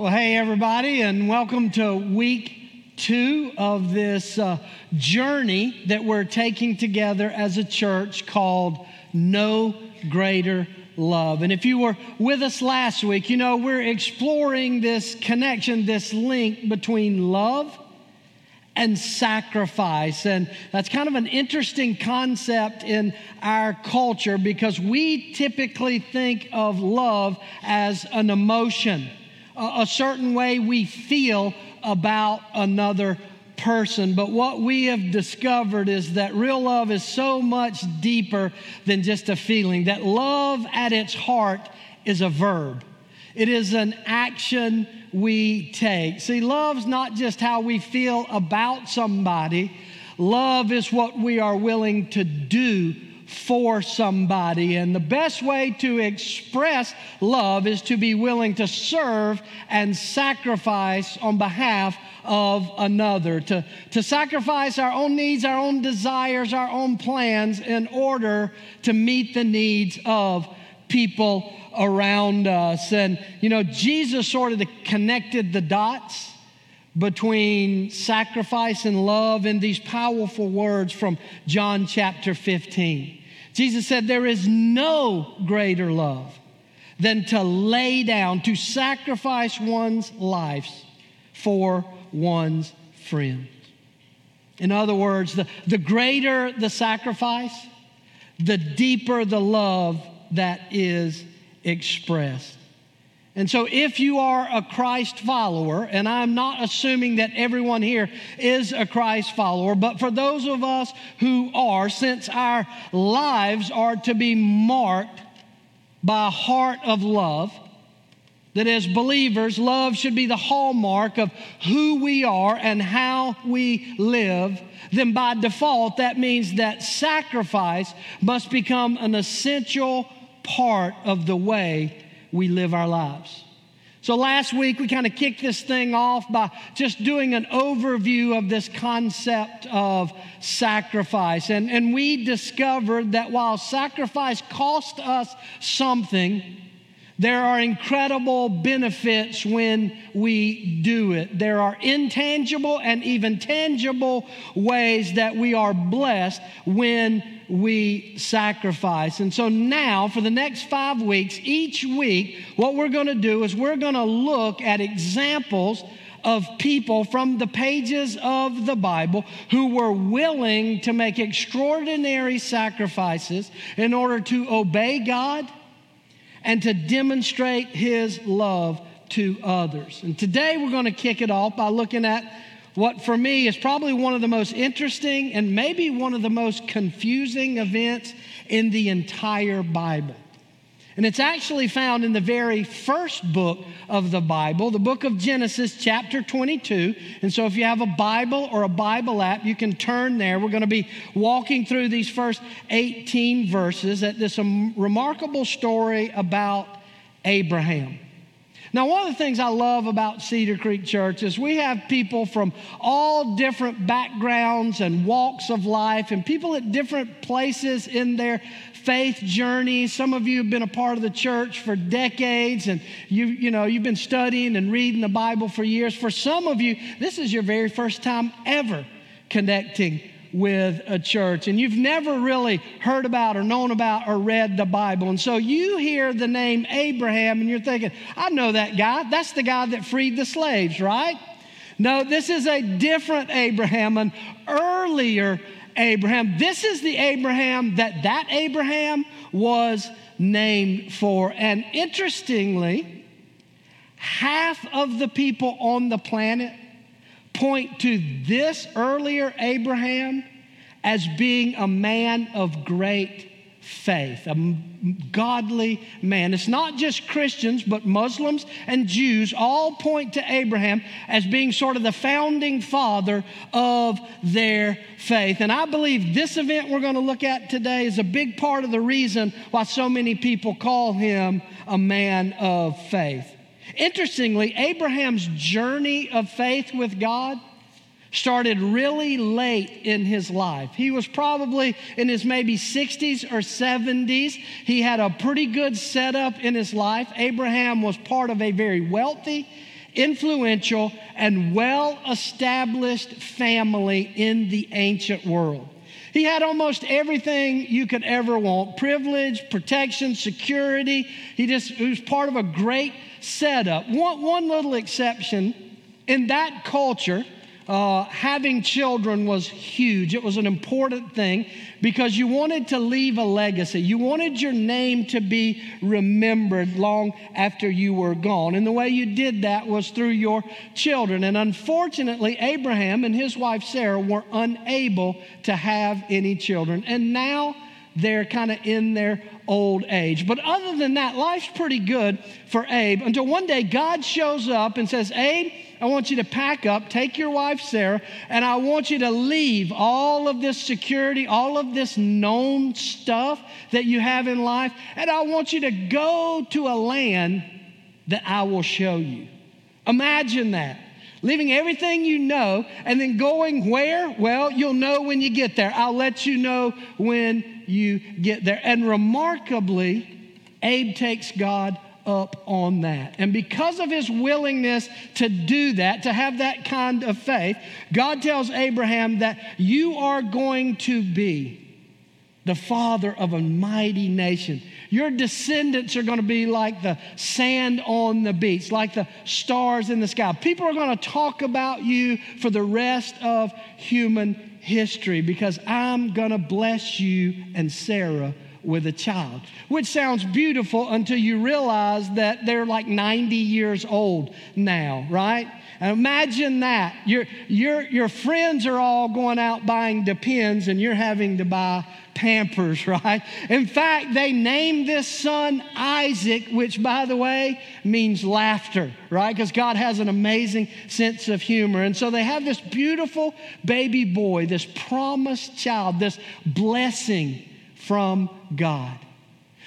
Well, hey, everybody, and welcome to week two of this uh, journey that we're taking together as a church called No Greater Love. And if you were with us last week, you know, we're exploring this connection, this link between love and sacrifice. And that's kind of an interesting concept in our culture because we typically think of love as an emotion a certain way we feel about another person. But what we have discovered is that real love is so much deeper than just a feeling, that love at its heart is a verb. It is an action we take. See, love's not just how we feel about somebody, love is what we are willing to do for somebody. And the best way to express love is to be willing to serve and sacrifice on behalf of another, to, to sacrifice our own needs, our own desires, our own plans in order to meet the needs of people around us. And, you know, Jesus sort of connected the dots between sacrifice and love in these powerful words from John chapter 15. Jesus said, There is no greater love than to lay down, to sacrifice one's life for one's friends. In other words, the, the greater the sacrifice, the deeper the love that is expressed. And so, if you are a Christ follower, and I'm not assuming that everyone here is a Christ follower, but for those of us who are, since our lives are to be marked by a heart of love, that as believers, love should be the hallmark of who we are and how we live, then by default, that means that sacrifice must become an essential part of the way we live our lives. So last week we kind of kicked this thing off by just doing an overview of this concept of sacrifice. And, and we discovered that while sacrifice cost us something, there are incredible benefits when we do it. There are intangible and even tangible ways that we are blessed when we sacrifice. And so now, for the next five weeks, each week, what we're going to do is we're going to look at examples of people from the pages of the Bible who were willing to make extraordinary sacrifices in order to obey God and to demonstrate his love to others. And today we're going to kick it off by looking at what for me is probably one of the most interesting and maybe one of the most confusing events in the entire Bible. And it's actually found in the very first book of the Bible, the book of Genesis, chapter 22. And so, if you have a Bible or a Bible app, you can turn there. We're going to be walking through these first 18 verses at this um, remarkable story about Abraham. Now, one of the things I love about Cedar Creek Church is we have people from all different backgrounds and walks of life, and people at different places in their faith journey. Some of you have been a part of the church for decades and you, you know, you've been studying and reading the Bible for years. For some of you, this is your very first time ever connecting with a church and you've never really heard about or known about or read the Bible. And so you hear the name Abraham and you're thinking, I know that guy. That's the guy that freed the slaves, right? No, this is a different Abraham, an earlier Abraham. This is the Abraham that that Abraham was named for. And interestingly, half of the people on the planet point to this earlier Abraham as being a man of great faith, a godly man. It's not just Christians, but Muslims and Jews all point to Abraham as being sort of the founding father of their faith. And I believe this event we're going to look at today is a big part of the reason why so many people call him a man of faith. Interestingly, Abraham's journey of faith with God started really late in his life. He was probably in his maybe 60s or 70s. He had a pretty good setup in his life. Abraham was part of a very wealthy influential, and well established family in the ancient world. He had almost everything you could ever want privilege, protection, security. He just he was part of a great setup. One, one little exception in that culture, uh, having children was huge. It was an important thing because you wanted to leave a legacy. You wanted your name to be remembered long after you were gone. And the way you did that was through your children. And unfortunately, Abraham and his wife Sarah were unable to have any children. And now, they're kind of in their old age. But other than that, life's pretty good for Abe until one day God shows up and says, Abe, I want you to pack up, take your wife Sarah, and I want you to leave all of this security, all of this known stuff that you have in life, and I want you to go to a land that I will show you. Imagine that leaving everything you know and then going where? Well, you'll know when you get there. I'll let you know when you get there. And remarkably, Abe takes God up on that. And because of his willingness to do that, to have that kind of faith, God tells Abraham that you are going to be the father of a mighty nation. Your descendants are going to be like the sand on the beach, like the stars in the sky. People are going to talk about you for the rest of human history because I'm going to bless you and Sarah with a child, which sounds beautiful until you realize that they're like 90 years old now, right? And imagine that. Your, your, your friends are all going out buying Depends and you're having to buy Pampers, right? In fact, they named this son Isaac, which, by the way, means laughter, right? Because God has an amazing sense of humor. And so they have this beautiful baby boy, this promised child, this blessing from God.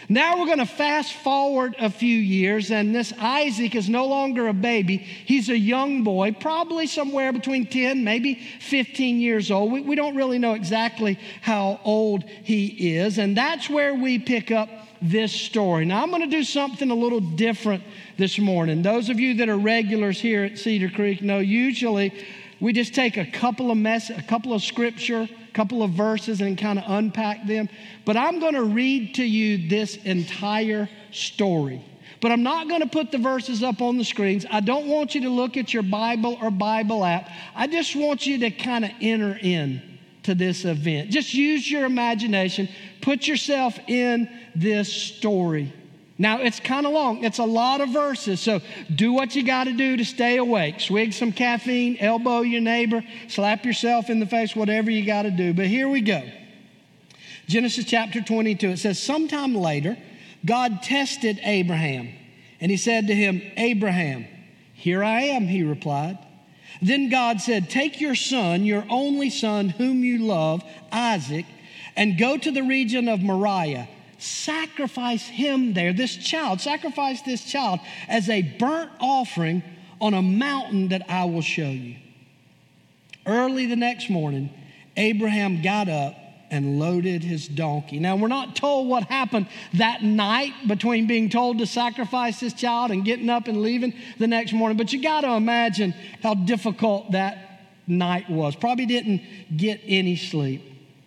Now we're going to fast forward a few years, and this Isaac is no longer a baby. He's a young boy, probably somewhere between 10, maybe 15 years old. We, we don't really know exactly how old he is, and that's where we pick up this story. Now, I'm going to do something a little different this morning. Those of you that are regulars here at Cedar Creek know usually we just take a couple of mess, a couple of scripture couple of verses and kind of unpack them. But I'm going to read to you this entire story. But I'm not going to put the verses up on the screens. I don't want you to look at your Bible or Bible app. I just want you to kind of enter in to this event. Just use your imagination, put yourself in this story. Now, it's kind of long. It's a lot of verses. So do what you got to do to stay awake. Swig some caffeine, elbow your neighbor, slap yourself in the face, whatever you got to do. But here we go. Genesis chapter 22. It says, Sometime later, God tested Abraham, and he said to him, Abraham, here I am, he replied. Then God said, Take your son, your only son, whom you love, Isaac, and go to the region of Moriah sacrifice him there, this child, sacrifice this child as a burnt offering on a mountain that I will show you. Early the next morning, Abraham got up and loaded his donkey. Now, we're not told what happened that night between being told to sacrifice this child and getting up and leaving the next morning, but you got to imagine how difficult that night was. Probably didn't get any sleep.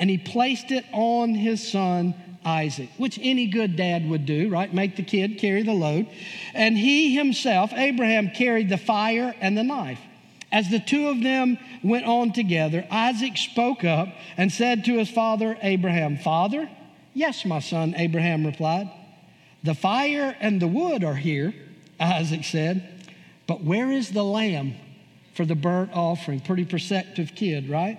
and he placed it on his son Isaac, which any good dad would do, right? Make the kid carry the load. And he himself, Abraham, carried the fire and the knife. As the two of them went on together, Isaac spoke up and said to his father Abraham, Father? Yes, my son, Abraham replied. The fire and the wood are here, Isaac said, but where is the lamb for the burnt offering? Pretty perceptive kid, right?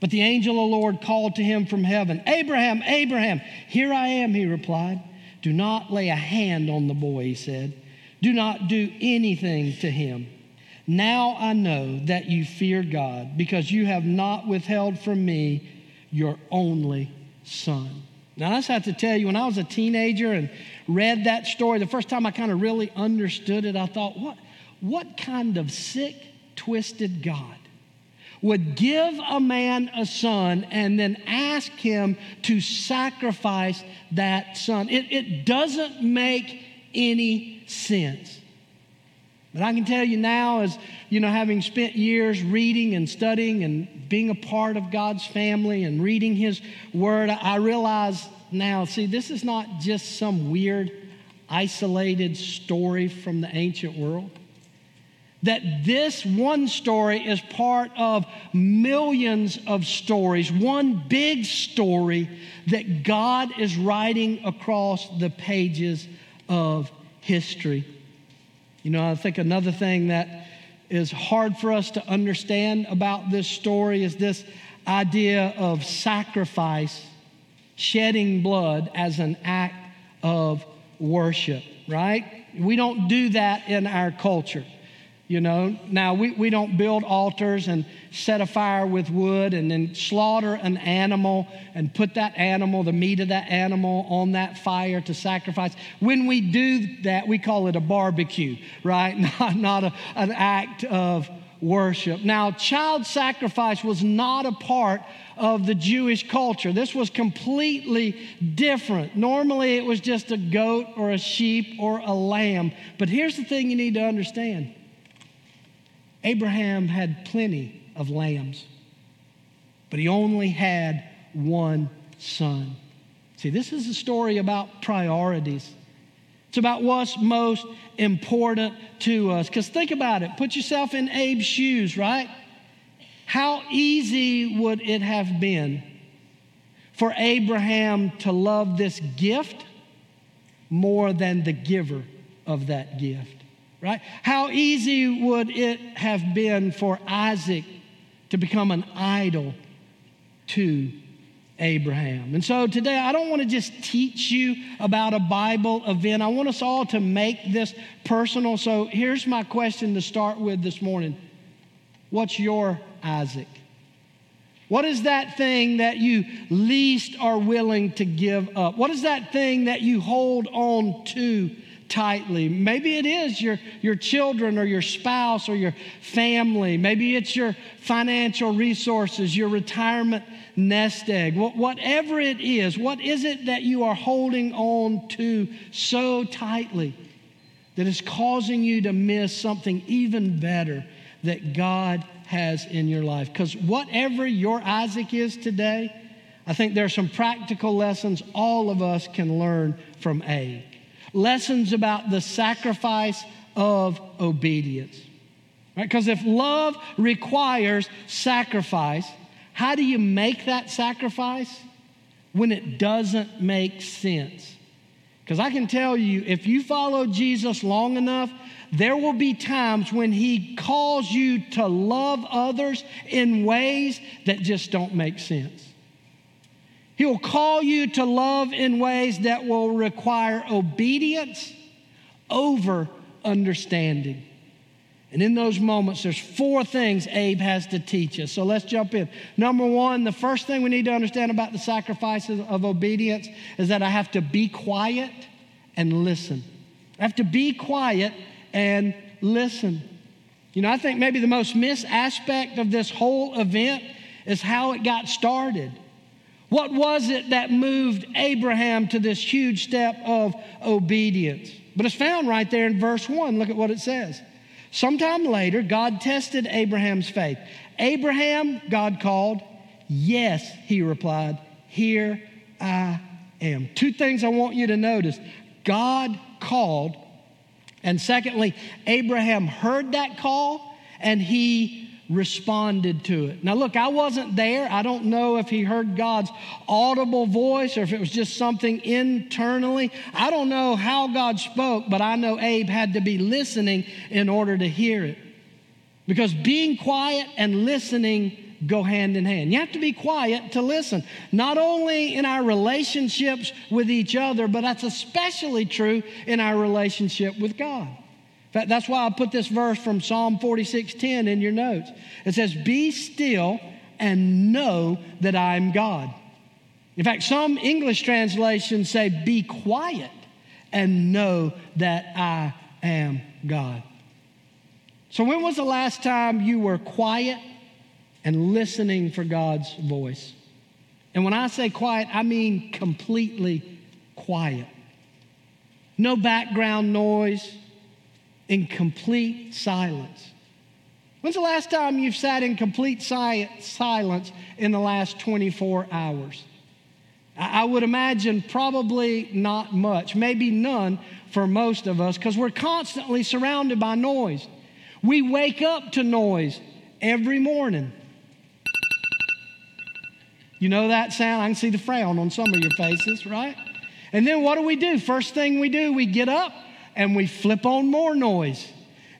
But the angel of the Lord called to him from heaven, Abraham, Abraham, here I am, he replied. Do not lay a hand on the boy, he said. Do not do anything to him. Now I know that you fear God because you have not withheld from me your only son. Now, I just have to tell you, when I was a teenager and read that story, the first time I kind of really understood it, I thought, what, what kind of sick, twisted God would give a man a son and then ask him to sacrifice that son? It, it doesn't make any sense. But I can tell you now, as you know, having spent years reading and studying and being a part of God's family and reading His Word, I realize now, see, this is not just some weird, isolated story from the ancient world. That this one story is part of millions of stories, one big story that God is writing across the pages of history. You know, I think another thing that is hard for us to understand about this story is this idea of sacrifice, shedding blood as an act of worship, right? We don't do that in our culture. You know, now we, we don't build altars and set a fire with wood and then slaughter an animal and put that animal, the meat of that animal, on that fire to sacrifice. When we do that, we call it a barbecue, right? Not, not a, an act of worship. Now, child sacrifice was not a part of the Jewish culture. This was completely different. Normally, it was just a goat or a sheep or a lamb. But here's the thing you need to understand Abraham had plenty of lambs, but he only had one son. See, this is a story about priorities. It's about what's most important to us. Because think about it. Put yourself in Abe's shoes, right? How easy would it have been for Abraham to love this gift more than the giver of that gift? Right? How easy would it have been for Isaac to become an idol to Abraham? And so today, I don't want to just teach you about a Bible event. I want us all to make this personal. So here's my question to start with this morning What's your Isaac? What is that thing that you least are willing to give up? What is that thing that you hold on to tightly. Maybe it is your, your children or your spouse or your family. Maybe it's your financial resources, your retirement nest egg. Whatever it is, what is it that you are holding on to so tightly that is causing you to miss something even better that God has in your life? Because whatever your Isaac is today, I think there are some practical lessons all of us can learn from Abe lessons about the sacrifice of obedience. Because right? if love requires sacrifice, how do you make that sacrifice? When it doesn't make sense. Because I can tell you, if you follow Jesus long enough, there will be times when He calls you to love others in ways that just don't make sense. He will call you to love in ways that will require obedience over understanding. And in those moments, there's four things Abe has to teach us. So let's jump in. Number one, the first thing we need to understand about the sacrifices of obedience is that I have to be quiet and listen. I have to be quiet and listen. You know, I think maybe the most missed aspect of this whole event is how it got started. What was it that moved Abraham to this huge step of obedience? But it's found right there in verse 1. Look at what it says. Sometime later, God tested Abraham's faith. Abraham, God called. Yes, he replied. Here I am. Two things I want you to notice God called, And secondly, Abraham heard that call and he responded to it. Now, look, I wasn't there. I don't know if he heard God's audible voice or if it was just something internally. I don't know how God spoke, but I know Abe had to be listening in order to hear it. Because being quiet and listening go hand in hand. You have to be quiet to listen, not only in our relationships with each other, but that's especially true in our relationship with God. In fact, that's why I put this verse from Psalm 46:10 in your notes. It says, "Be still and know that I'm God." In fact, some English translations say, "Be quiet and know that I am God." So, when was the last time you were quiet and listening for God's voice? And when I say quiet, I mean completely quiet. No background noise, in complete silence. When's the last time you've sat in complete si- silence in the last 24 hours? I, I would imagine probably not much, maybe none for most of us, because we're constantly surrounded by noise. We wake up to noise every morning. You know that sound? I can see the frown on some of your faces, right? And then what do we do? First thing we do, we get up and we flip on more noise.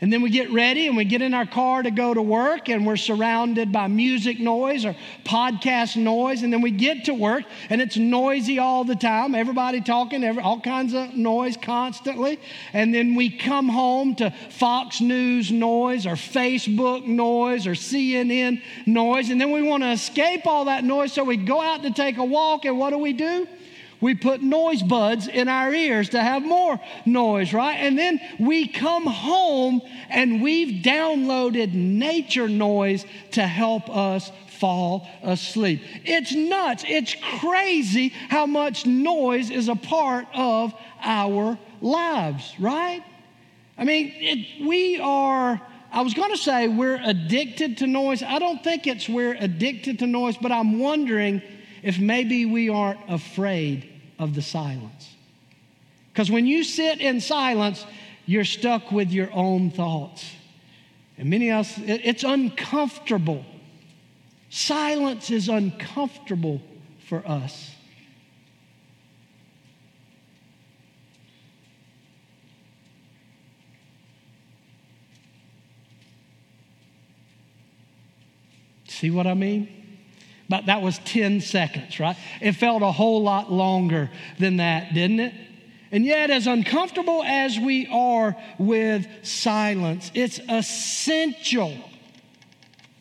And then we get ready and we get in our car to go to work, and we're surrounded by music noise or podcast noise. And then we get to work, and it's noisy all the time. Everybody talking, every, all kinds of noise constantly. And then we come home to Fox News noise or Facebook noise or CNN noise. And then we want to escape all that noise, so we go out to take a walk, and what do we do? We put noise buds in our ears to have more noise, right? And then we come home and we've downloaded nature noise to help us fall asleep. It's nuts. It's crazy how much noise is a part of our lives, right? I mean, it, we are, I was going to say we're addicted to noise. I don't think it's we're addicted to noise, but I'm wondering if maybe we aren't afraid of the silence. Because when you sit in silence, you're stuck with your own thoughts. And many of us, it's uncomfortable. Silence is uncomfortable for us. See what I mean? But that was 10 seconds, right? It felt a whole lot longer than that, didn't it? And yet, as uncomfortable as we are with silence, it's essential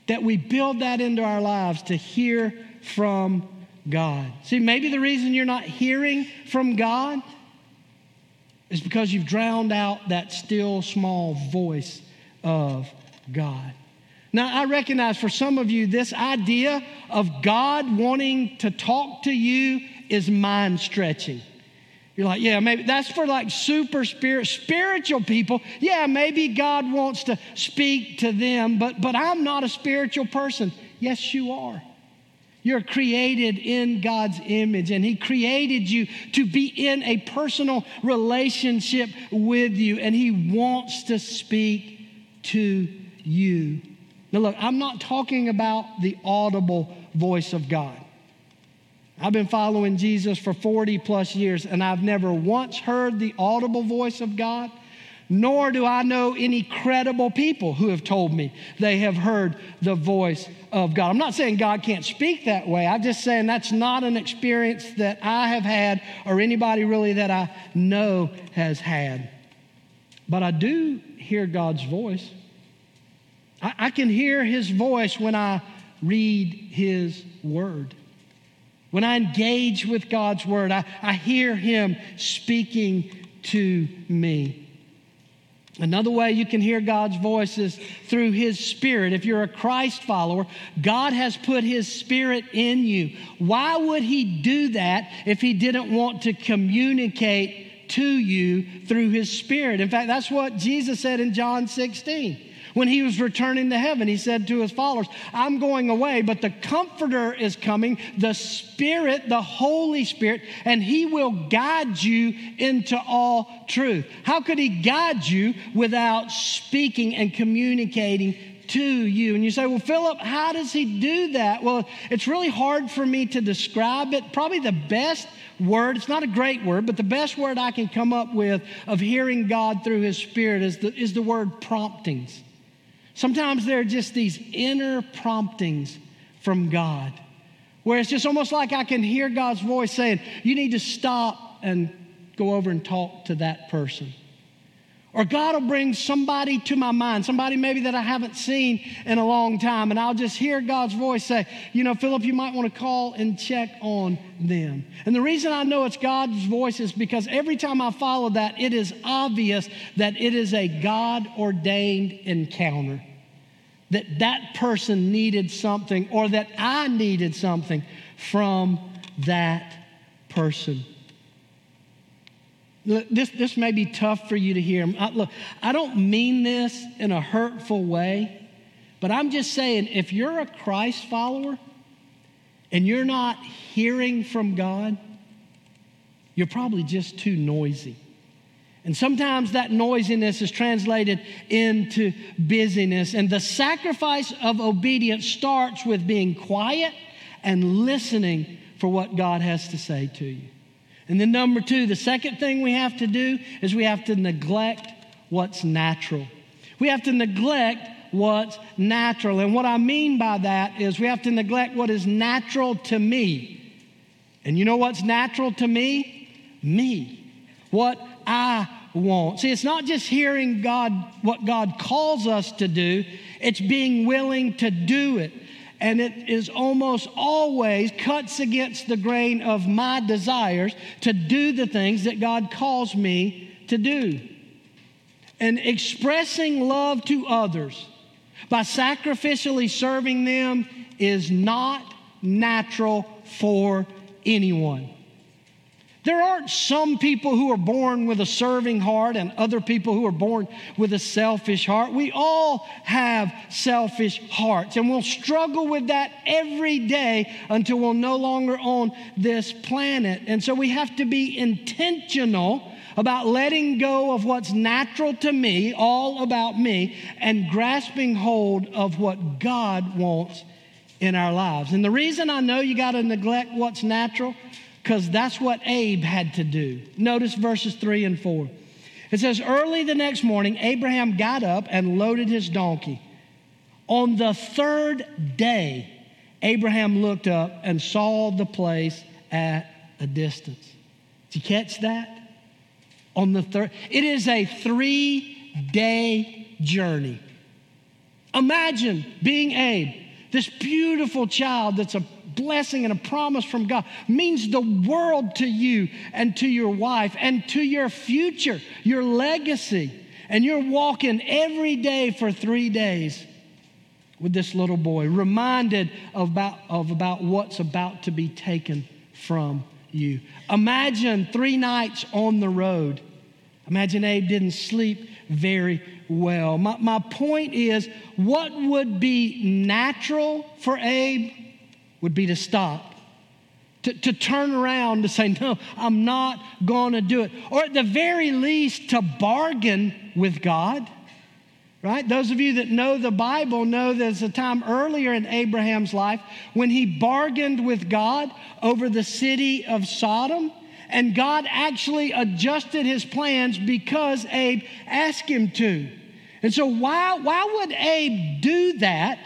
that we build that into our lives to hear from God. See, maybe the reason you're not hearing from God is because you've drowned out that still small voice of God. Now, I recognize for some of you, this idea of God wanting to talk to you is mind stretching. You're like, yeah, maybe that's for like super spirit, spiritual people. Yeah, maybe God wants to speak to them, but, but I'm not a spiritual person. Yes, you are. You're created in God's image, and He created you to be in a personal relationship with you, and He wants to speak to you. Now, look, I'm not talking about the audible voice of God. I've been following Jesus for 40 plus years, and I've never once heard the audible voice of God, nor do I know any credible people who have told me they have heard the voice of God. I'm not saying God can't speak that way. I'm just saying that's not an experience that I have had or anybody really that I know has had. But I do hear God's voice. I, I can hear his voice when I read his word. When I engage with God's word, I, I hear him speaking to me. Another way you can hear God's voice is through His Spirit. If you're a Christ follower, God has put His Spirit in you. Why would He do that if He didn't want to communicate to you through His Spirit? In fact, that's what Jesus said in John 16. When he was returning to heaven, he said to his followers, I'm going away, but the Comforter is coming, the Spirit, the Holy Spirit, and he will guide you into all truth. How could he guide you without speaking and communicating to you. And you say, Well, Philip, how does he do that? Well, it's really hard for me to describe it. Probably the best word, it's not a great word, but the best word I can come up with of hearing God through his spirit is the, is the word promptings. Sometimes there are just these inner promptings from God where it's just almost like I can hear God's voice saying, You need to stop and go over and talk to that person. Or God will bring somebody to my mind, somebody maybe that I haven't seen in a long time, and I'll just hear God's voice say, You know, Philip, you might want to call and check on them. And the reason I know it's God's voice is because every time I follow that, it is obvious that it is a God ordained encounter. That that person needed something, or that I needed something from that person. This, this may be tough for you to hear. I, look, I don't mean this in a hurtful way, but I'm just saying if you're a Christ follower and you're not hearing from God, you're probably just too noisy. And sometimes that noisiness is translated into busyness. And the sacrifice of obedience starts with being quiet and listening for what God has to say to you. And then, number two, the second thing we have to do is we have to neglect what's natural. We have to neglect what's natural. And what I mean by that is we have to neglect what is natural to me. And you know what's natural to me? Me. What I want. See, it's not just hearing God, what God calls us to do, it's being willing to do it and it is almost always cuts against the grain of my desires to do the things that God calls me to do. And expressing love to others by sacrificially serving them is not natural for anyone. There aren't some people who are born with a serving heart and other people who are born with a selfish heart. We all have selfish hearts, and we'll struggle with that every day until we're no longer on this planet. And so we have to be intentional about letting go of what's natural to me, all about me, and grasping hold of what God wants in our lives. And the reason I know you got to neglect what's natural because that's what Abe had to do. Notice verses 3 and 4. It says, Early the next morning, Abraham got up and loaded his donkey. On the third day, Abraham looked up and saw the place at a distance. Did you catch that? On the third, it is a three day journey. Imagine being Abe, this beautiful child that's a blessing and a promise from God means the world to you and to your wife and to your future, your legacy. And you're walking every day for three days with this little boy, reminded of about, of about what's about to be taken from you. Imagine three nights on the road. Imagine Abe didn't sleep very well. My, my point is, what would be natural for Abe would be to stop, to, to turn around, to say, No, I'm not going to do it. Or at the very least, to bargain with God. Right? Those of you that know the Bible know there's a time earlier in Abraham's life when he bargained with God over the city of Sodom. And God actually adjusted his plans because Abe asked him to. And so, why, why would Abe do that?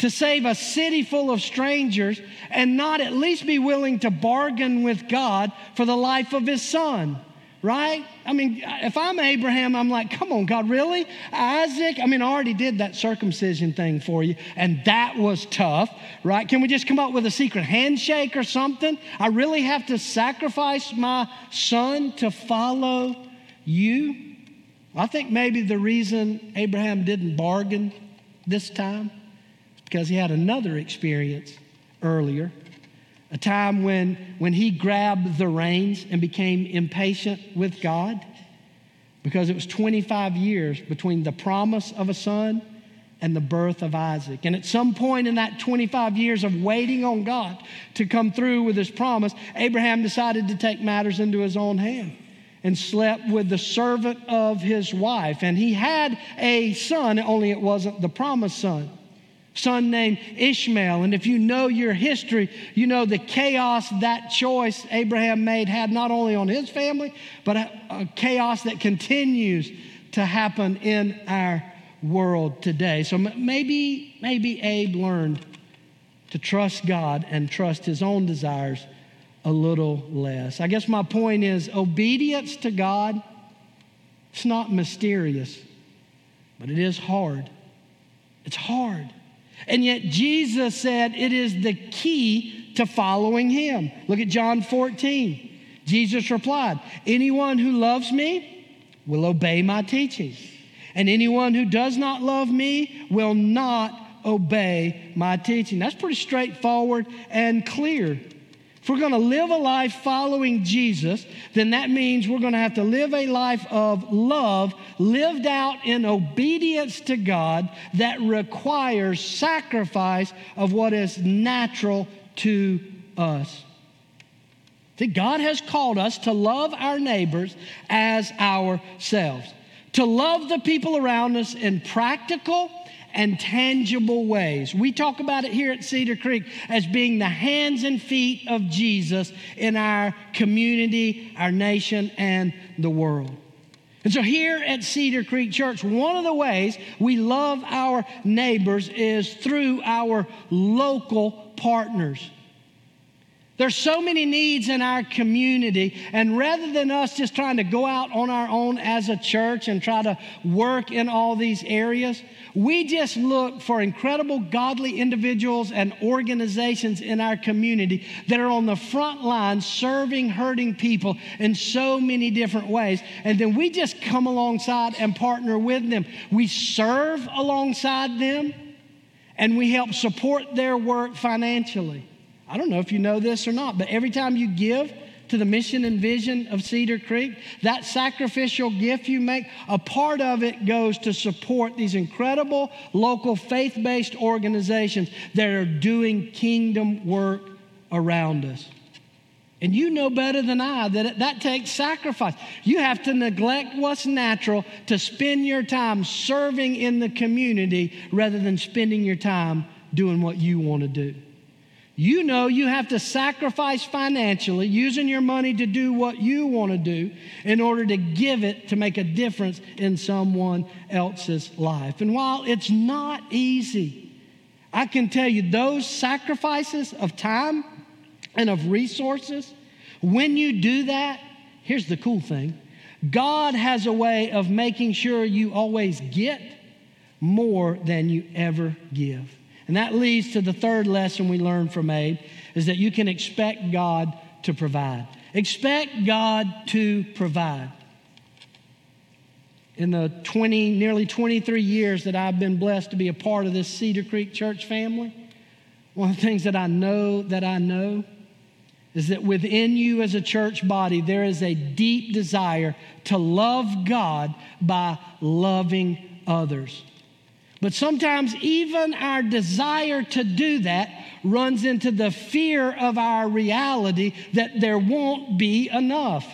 To save a city full of strangers and not at least be willing to bargain with God for the life of his son? Right? I mean, if I'm Abraham, I'm like, come on, God, really? Isaac? I mean, I already did that circumcision thing for you, and that was tough, right? Can we just come up with a secret handshake or something? I really have to sacrifice my son to follow you? I think maybe the reason Abraham didn't bargain this time because he had another experience earlier a time when, when he grabbed the reins and became impatient with God. because it was 25 years between the promise of a son and the birth of Isaac. And at some point in that 25 years of waiting on God to come through with his promise, Abraham decided to take matters into his own hand and slept with the servant of his wife. And he had a son, only it wasn't the promised son. Son named Ishmael. And if you know your history, you know the chaos that choice Abraham made had not only on his family, but a, a chaos that continues to happen in our world today. So maybe, maybe Abe learned to trust God and trust his own desires a little less. I guess my point is obedience to God, it's not mysterious, but it is hard. It's hard. And yet Jesus said it is the key to following him. Look at John 14. Jesus replied, Anyone who loves me will obey my teachings. And anyone who does not love me will not obey my teaching. That's pretty straightforward and clear. We're going to live a life following Jesus, then that means we're going to have to live a life of love lived out in obedience to God that requires sacrifice of what is natural to us. See, God has called us to love our neighbors as ourselves to love the people around us in practical and tangible ways. We talk about it here at Cedar Creek as being the hands and feet of Jesus in our community, our nation, and the world. And so, here at Cedar Creek Church, one of the ways we love our neighbors is through our local partners. There's so many needs in our community, and rather than us just trying to go out on our own as a church and try to work in all these areas, we just look for incredible godly individuals and organizations in our community that are on the front line serving hurting people in so many different ways. And then we just come alongside and partner with them. We serve alongside them, and we help support their work financially. I don't know if you know this or not, but every time you give to the mission and vision of Cedar Creek, that sacrificial gift you make, a part of it goes to support these incredible local faith based organizations that are doing kingdom work around us. And you know better than I that that takes sacrifice. You have to neglect what's natural to spend your time serving in the community rather than spending your time doing what you want to do. You know you have to sacrifice financially, using your money to do what you want to do in order to give it to make a difference in someone else's life. And while it's not easy, I can tell you those sacrifices of time and of resources, when you do that, here's the cool thing God has a way of making sure you always get more than you ever give. And that leads to the third lesson we learned from Abe is that you can expect God to provide. Expect God to provide. In the 20, nearly 23 years that I've been blessed to be a part of this Cedar Creek church family, one of the things that I know that I know is that within you as a church body, there is a deep desire to love God by loving others. But sometimes even our desire to do that runs into the fear of our reality that there won't be enough.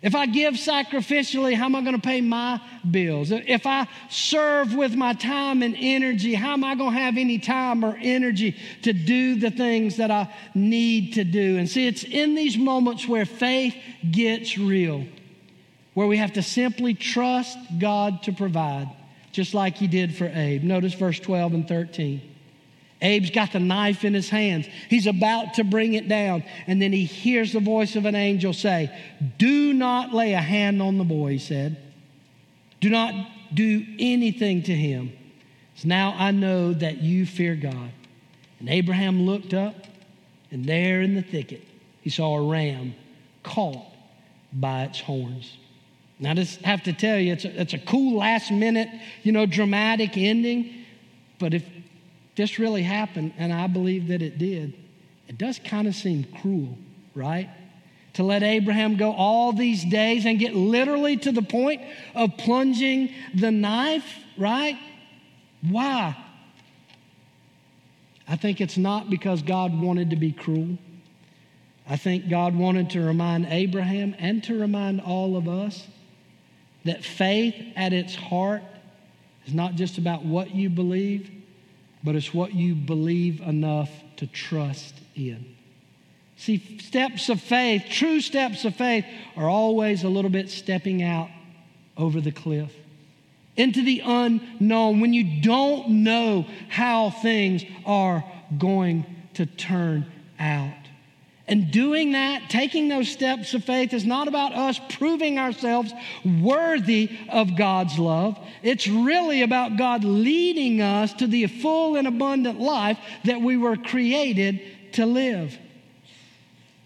If I give sacrificially, how am I going to pay my bills? If I serve with my time and energy, how am I going to have any time or energy to do the things that I need to do? And see, it's in these moments where faith gets real, where we have to simply trust God to provide just like he did for Abe. Notice verse 12 and 13. Abe's got the knife in his hands. He's about to bring it down. And then he hears the voice of an angel say, Do not lay a hand on the boy, he said. Do not do anything to him. So now I know that you fear God. And Abraham looked up, and there in the thicket, he saw a ram caught by its horns. Now, I just have to tell you, it's a, it's a cool last minute, you know, dramatic ending. But if this really happened, and I believe that it did, it does kind of seem cruel, right? to let Abraham go all these days and get literally to the point of plunging the knife, right? Why? I think it's not because God wanted to be cruel. I think God wanted to remind Abraham and to remind all of us that faith at its heart is not just about what you believe, but it's what you believe enough to trust in. See, steps of faith, true steps of faith, are always a little bit stepping out over the cliff into the unknown when you don't know how things are going to turn out. And doing that, taking those steps of faith, is not about us proving ourselves worthy of God's love. It's really about God leading us to the full and abundant life that we were created to live.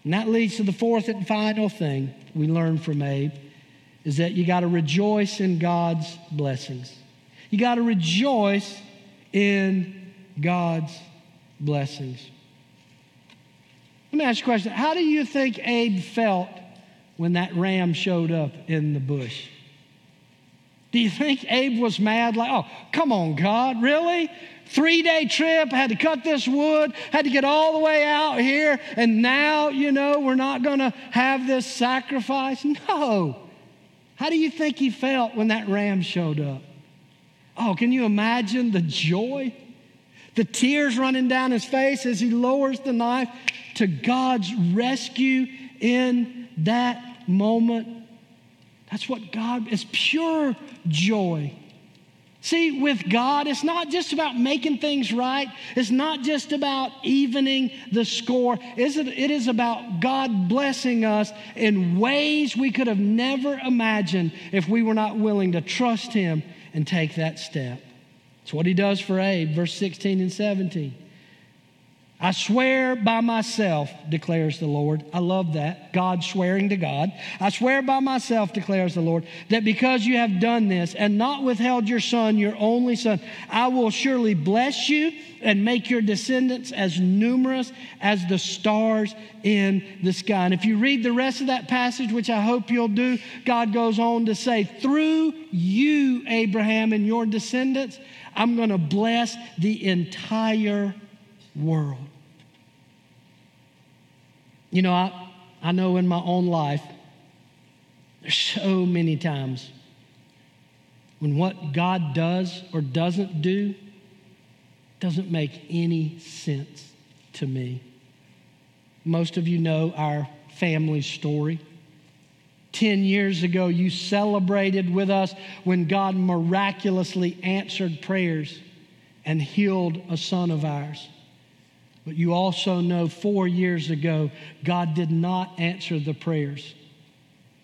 And that leads to the fourth and final thing we learn from Abe is that you got to rejoice in God's blessings. You got to rejoice in God's blessings. Let me ask you a question. How do you think Abe felt when that ram showed up in the bush? Do you think Abe was mad? Like, oh, come on, God, really? Three day trip, had to cut this wood, had to get all the way out here, and now, you know, we're not going to have this sacrifice? No. How do you think he felt when that ram showed up? Oh, can you imagine the joy? The tears running down his face as he lowers the knife to God's rescue in that moment. That's what God is pure joy. See, with God, it's not just about making things right. It's not just about evening the score. It is about God blessing us in ways we could have never imagined if we were not willing to trust Him and take that step. It's what He does for Abe, verse 16 and 17. I swear by myself, declares the Lord. I love that. God swearing to God. I swear by myself, declares the Lord, that because you have done this and not withheld your son, your only son, I will surely bless you and make your descendants as numerous as the stars in the sky. And if you read the rest of that passage, which I hope you'll do, God goes on to say, through you, Abraham, and your descendants, I'm going to bless the entire world. You know, I, I know in my own life, there's so many times when what God does or doesn't do doesn't make any sense to me. Most of you know our family story. 10 years ago, you celebrated with us when God miraculously answered prayers and healed a son of ours. But you also know four years ago, God did not answer the prayers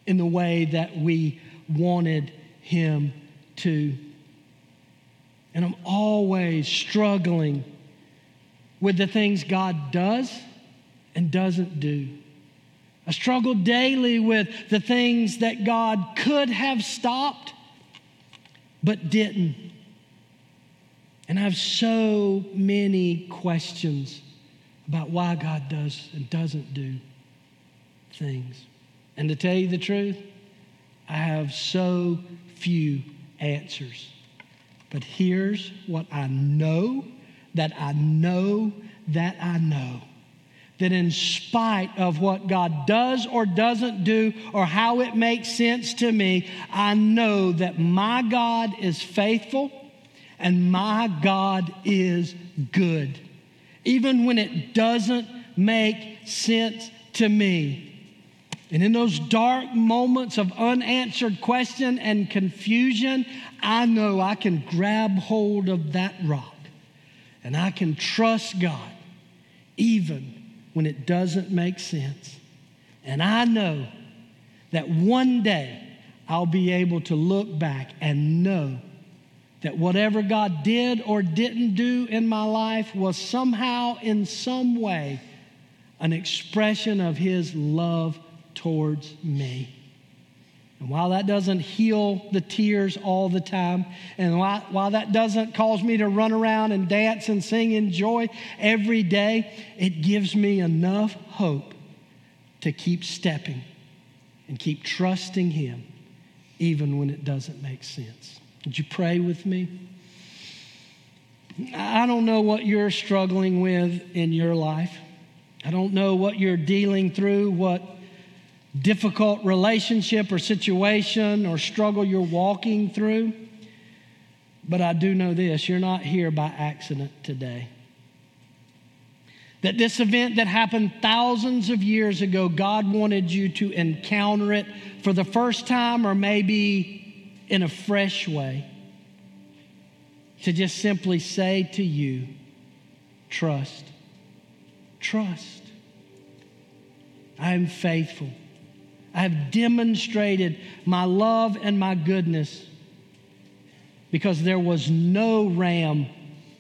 in the way that we wanted Him to. And I'm always struggling with the things God does and doesn't do. I struggle daily with the things that God could have stopped but didn't. And I have so many questions about why God does and doesn't do things. And to tell you the truth, I have so few answers. But here's what I know that I know that I know that in spite of what God does or doesn't do or how it makes sense to me, I know that my God is faithful and my God is good even when it doesn't make sense to me. And in those dark moments of unanswered question and confusion, I know I can grab hold of that rock and I can trust God even when it doesn't make sense. And I know that one day I'll be able to look back and know that whatever God did or didn't do in my life was somehow, in some way, an expression of His love towards me. And while that doesn't heal the tears all the time, and while, while, that doesn't cause me to run around and dance and sing in joy every day, it gives me enough hope to keep stepping and keep trusting Him even when it doesn't make sense. Would you pray with me? I don't know what you're struggling with in your life. I don't know what you're dealing through, what difficult relationship or situation or struggle you're walking through. But I do know this you're not here by accident today. That this event that happened thousands of years ago, God wanted you to encounter it for the first time or maybe in a fresh way. To just simply say to you, trust, trust. I am faithful. I have demonstrated my love and my goodness because there was no ram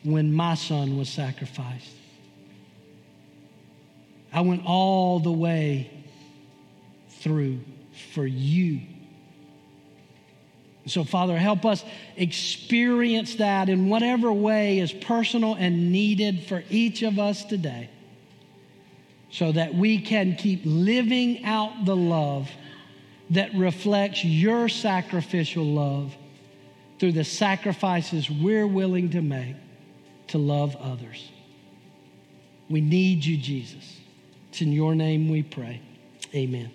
when my son was sacrificed. I went all the way through for you. So, Father, help us experience that in whatever way is personal and needed for each of us today so that we can keep living out the love that reflects your sacrificial love through the sacrifices we're willing to make to love others. We need you, Jesus. It's in your name we pray. Amen.